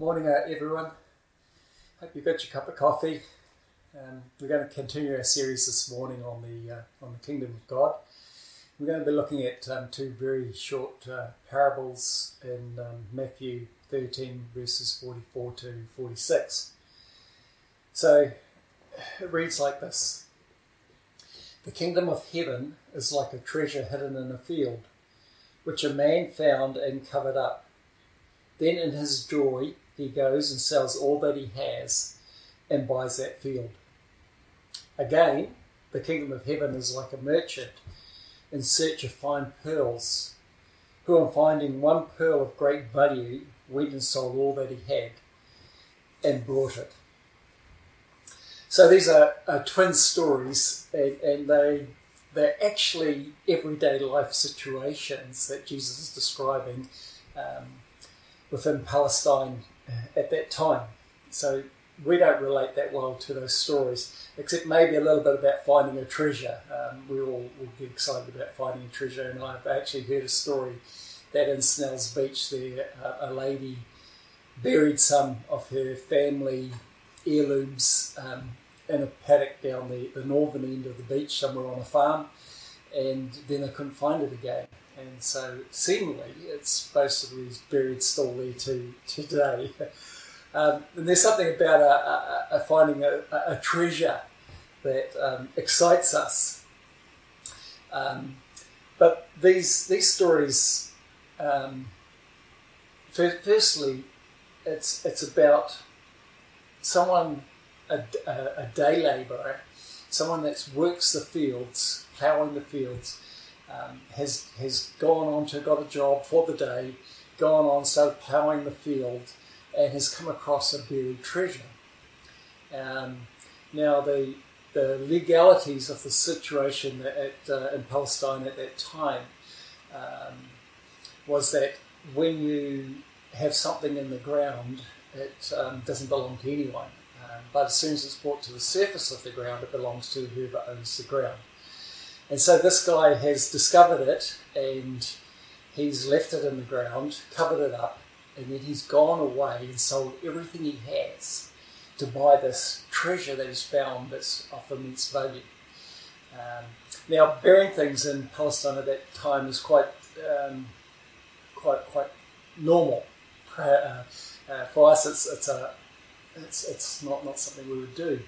Morning, uh, everyone. Hope you've got your cup of coffee. Um, we're going to continue our series this morning on the uh, on the kingdom of God. We're going to be looking at um, two very short uh, parables in um, Matthew 13, verses 44 to 46. So it reads like this The kingdom of heaven is like a treasure hidden in a field, which a man found and covered up. Then, in his joy, he goes and sells all that he has and buys that field. Again, the kingdom of heaven is like a merchant in search of fine pearls, who, on finding one pearl of great value, went and sold all that he had and brought it. So these are, are twin stories, and, and they they're actually everyday life situations that Jesus is describing um, within Palestine at that time. So we don't relate that well to those stories, except maybe a little bit about finding a treasure. Um, we all will get excited about finding a treasure, and I've actually heard a story that in Snell's Beach there, uh, a lady buried some of her family heirlooms um, in a paddock down the, the northern end of the beach, somewhere on a farm, and then they couldn't find it again. And so, seemingly, it's basically buried still there to today. Um, and there's something about a, a, a finding a, a, treasure that um, excites us. Um, but these these stories, um, firstly, it's it's about someone a, a day labourer, someone that works the fields, ploughing the fields, um, has has gone on to got a job for the day, gone on started ploughing the field and has come across a buried treasure. Um, now, the, the legalities of the situation at, uh, in Palestine at that time um, was that when you have something in the ground, it um, doesn't belong to anyone. Um, but as soon as it's brought to the surface of the ground, it belongs to whoever owns the ground. And so this guy has discovered it and he's left it in the ground, covered it up, and then he's gone away and sold everything he has to buy this treasure that he's found that's of immense value. Um, now, burying things in Palestine at that time is quite, um, quite, quite normal. Uh, uh, for us, it's it's a it's, it's not, not something we would do.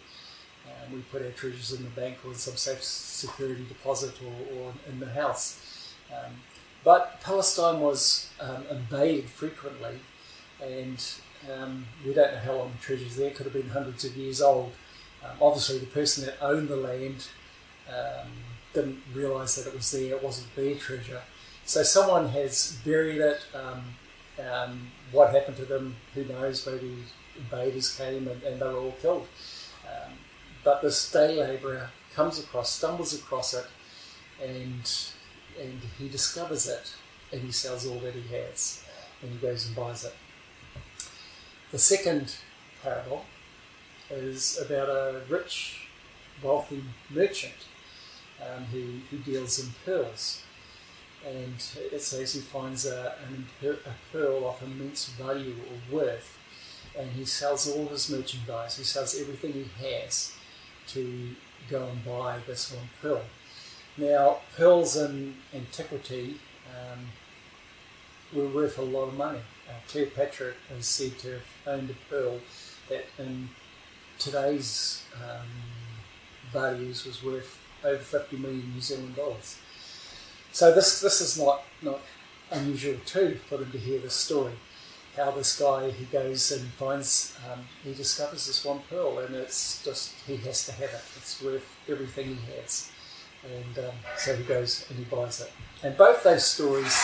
Um, we put our treasures in the bank or some safe security deposit or, or in the house. Um, but Palestine was um, invaded frequently, and um, we don't know how long the treasures there could have been hundreds of years old. Um, obviously, the person that owned the land um, didn't realise that it was there; it wasn't their treasure. So someone has buried it. Um, um, what happened to them? Who knows? Maybe invaders came and, and they were all killed. But this day labourer comes across, stumbles across it, and and he discovers it and he sells all that he has and he goes and buys it. The second parable is about a rich, wealthy merchant um, who, who deals in pearls. And it says he finds a, a pearl of immense value or worth, and he sells all his merchandise, he sells everything he has to go and buy this one pearl. Now, pearls in antiquity um, were worth a lot of money. Uh, Cleopatra is said to have owned a pearl that in today's um, values was worth over 50 million New Zealand dollars. So this this is not, not unusual too for them to hear this story. How this guy he goes and finds um, he discovers this one pearl and it's just he has to have it. It's worth everything he has and um, so he goes and he buys it. And both those stories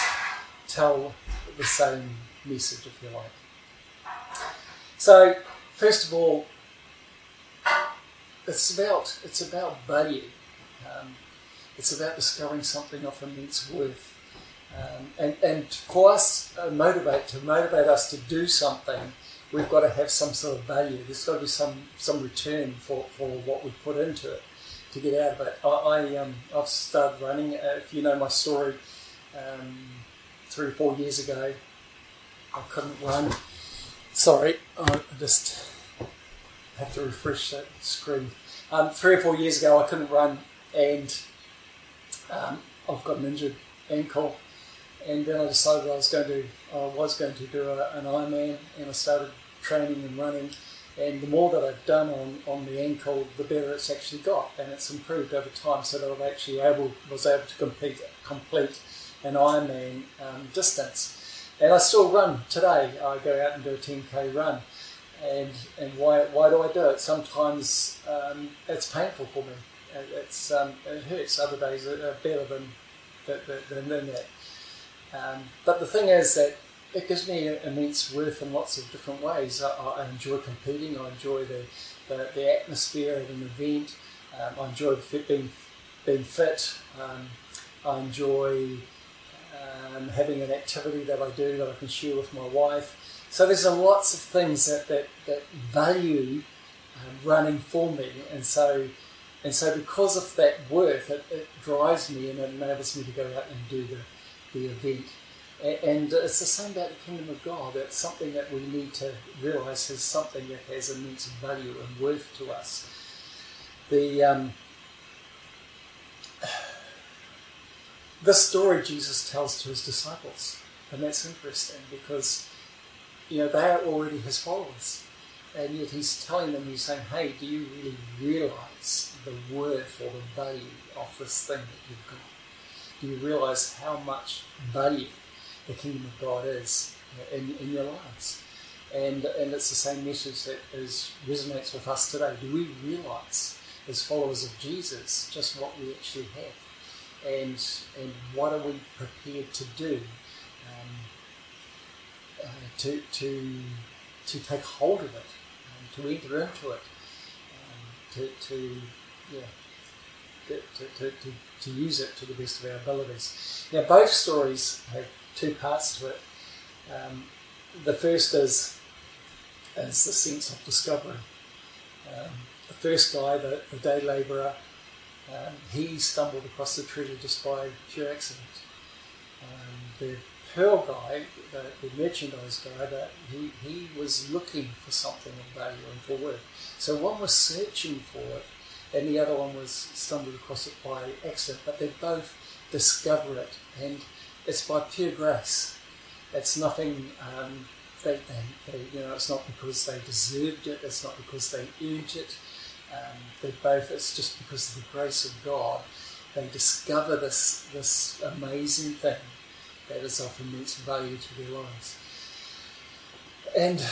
tell the same message, if you like. So, first of all, it's about it's about value. Um, it's about discovering something of immense worth, um, and and for us, uh, motivate to motivate us to do something, we've got to have some sort of value. There's got to be some some return for, for what we put into it to get out of it. I, I um, I've started running. Uh, if you know my story, um, three or four years ago, I couldn't run, Sorry, I just have to refresh that screen. Um, three or four years ago, I couldn't run, and um, I've got an injured ankle, and then I decided I was going to I was going to do a, an Ironman, and I started training and running. And the more that I've done on, on the ankle, the better it's actually got, and it's improved over time. So that I've actually able was able to compete complete an Ironman um, distance. And I still run today. I go out and do a 10k run. And, and why, why do I do it? Sometimes um, it's painful for me. It's, um, it hurts. Other days are better than, than, than that. Um, but the thing is that it gives me immense worth in lots of different ways. I, I enjoy competing. I enjoy the, the, the atmosphere at an event. Um, I enjoy being, being fit. Um, I enjoy um, having an activity that I do that I can share with my wife. So there's lots of things that, that, that value um, running for me, and so and so because of that worth, it, it, drives me and it enables me to go out and do the, the event. And it's the same about the kingdom of God. It's something that we need to realise is something that has immense value and worth to us. The um, story Jesus tells to his disciples, and that's interesting because you know they are already his followers, and yet he's telling them, he's saying, "Hey, do you really realise the worth or the value of this thing that you've got? Do you realise how much value the kingdom of God is in, in your lives?" And, and it's the same message that is, resonates with us today. Do we realise, as followers of Jesus, just what we actually have? and and what are we prepared to do um, uh, to to to take hold of it, um, to enter into it, um, to to yeah. To, to, to, use it to the best of our abilities. Now, both stories have two parts to it. Um, the first is, is the sense of discovery. Um, the first guy, the, the day labourer, um, he stumbled across the treasure just by pure accident. Um, the pearl guy, the, the merchandise guy, that he, he was looking for something of value and for worth. So one was searching for it, and the other one was stumbled across it by accident. But they both discover it, and it's by pure grace. It's nothing. Um, they, they, they, you know, it's not because they deserved it. It's not because they earned it. Um, they both, it's just because of the grace of God, they discover this, this amazing thing that is of immense value to their lives. And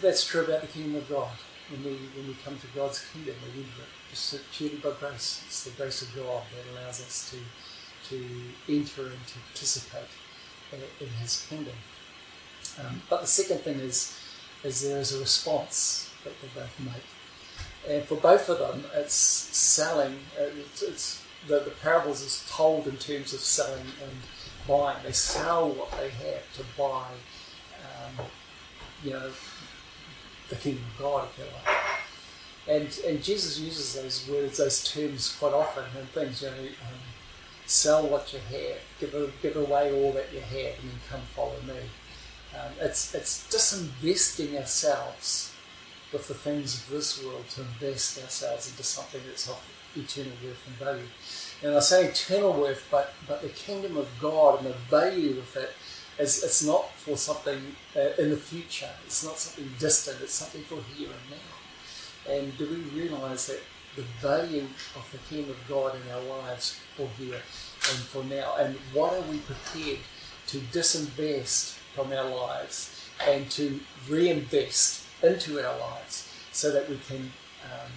that's true about the kingdom of God. When we, when we come to God's kingdom, we enter it just purely by grace. It's the grace of God that allows us to, to enter and to participate in, His kingdom. Um, but the second thing is, is there is a response that they both make. And for both of them, it's selling. It's, it's the, the parables is told in terms of selling and buying. They sell what they have to buy, um, you know, the kingdom of God, if you like. And and Jesus uses those words, those terms quite often and things. You know, um, sell what you have, give give away all that you have, and then come follow me. Um, it's it's disinvesting ourselves with the things of this world to invest ourselves into something that's of eternal worth and value. And I say eternal worth, but, but the kingdom of God and the value of it is it's not for something uh, in the future. It's not something distant. It's something for here and now. And do we realise that the value of the kingdom of God in our lives for here and for now? And what are we prepared to disinvest from our lives and to reinvest into our lives so that we can um,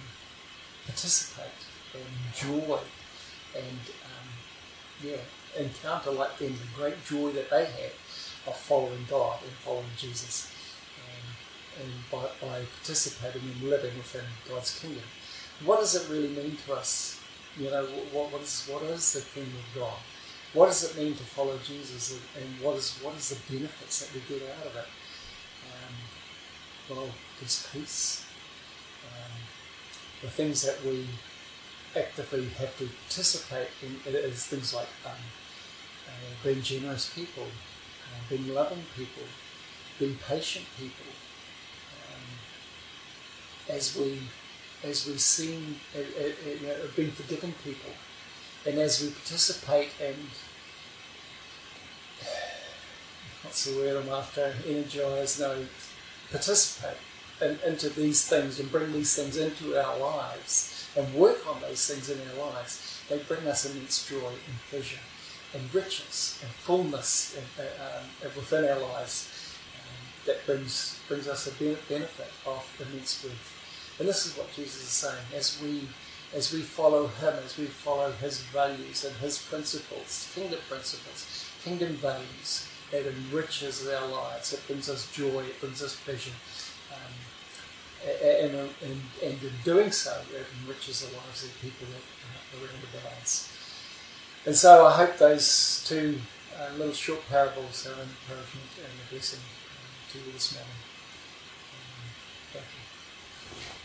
participate and enjoy and um, yeah, encounter like them the great joy that they have of following God and following Jesus and, and by, by participating and living within God's kingdom. What does it really mean to us? You know, what, what, is, what is the kingdom of God? What does it mean to follow Jesus and, and what, is, what is the benefits that we get out of it? well, there's peace. Um, the things that we actively have to participate in is things like um, uh, being generous people, uh, being loving people, being patient people, as we as we sing, uh, uh, you know, being forgiven people, and as we participate and what's the word I'm after? Energize, no, participate in, into these things and bring these things into our lives and work on those things in our lives, they bring us immense joy and pleasure and riches and fullness in, uh, um, within our lives um, that brings brings us a benefit of immense good. And this is what Jesus is saying as we as we follow Him, as we follow His values and His principles, kingdom principles, kingdom values, it enriches our lives. It brings us joy. It brings us pleasure. Um, and, and, and, in doing so, it enriches the lives of the people that around about us. And so I hope those two uh, little short parables are an encouragement and a blessing uh, to you this morning. Um, thank you.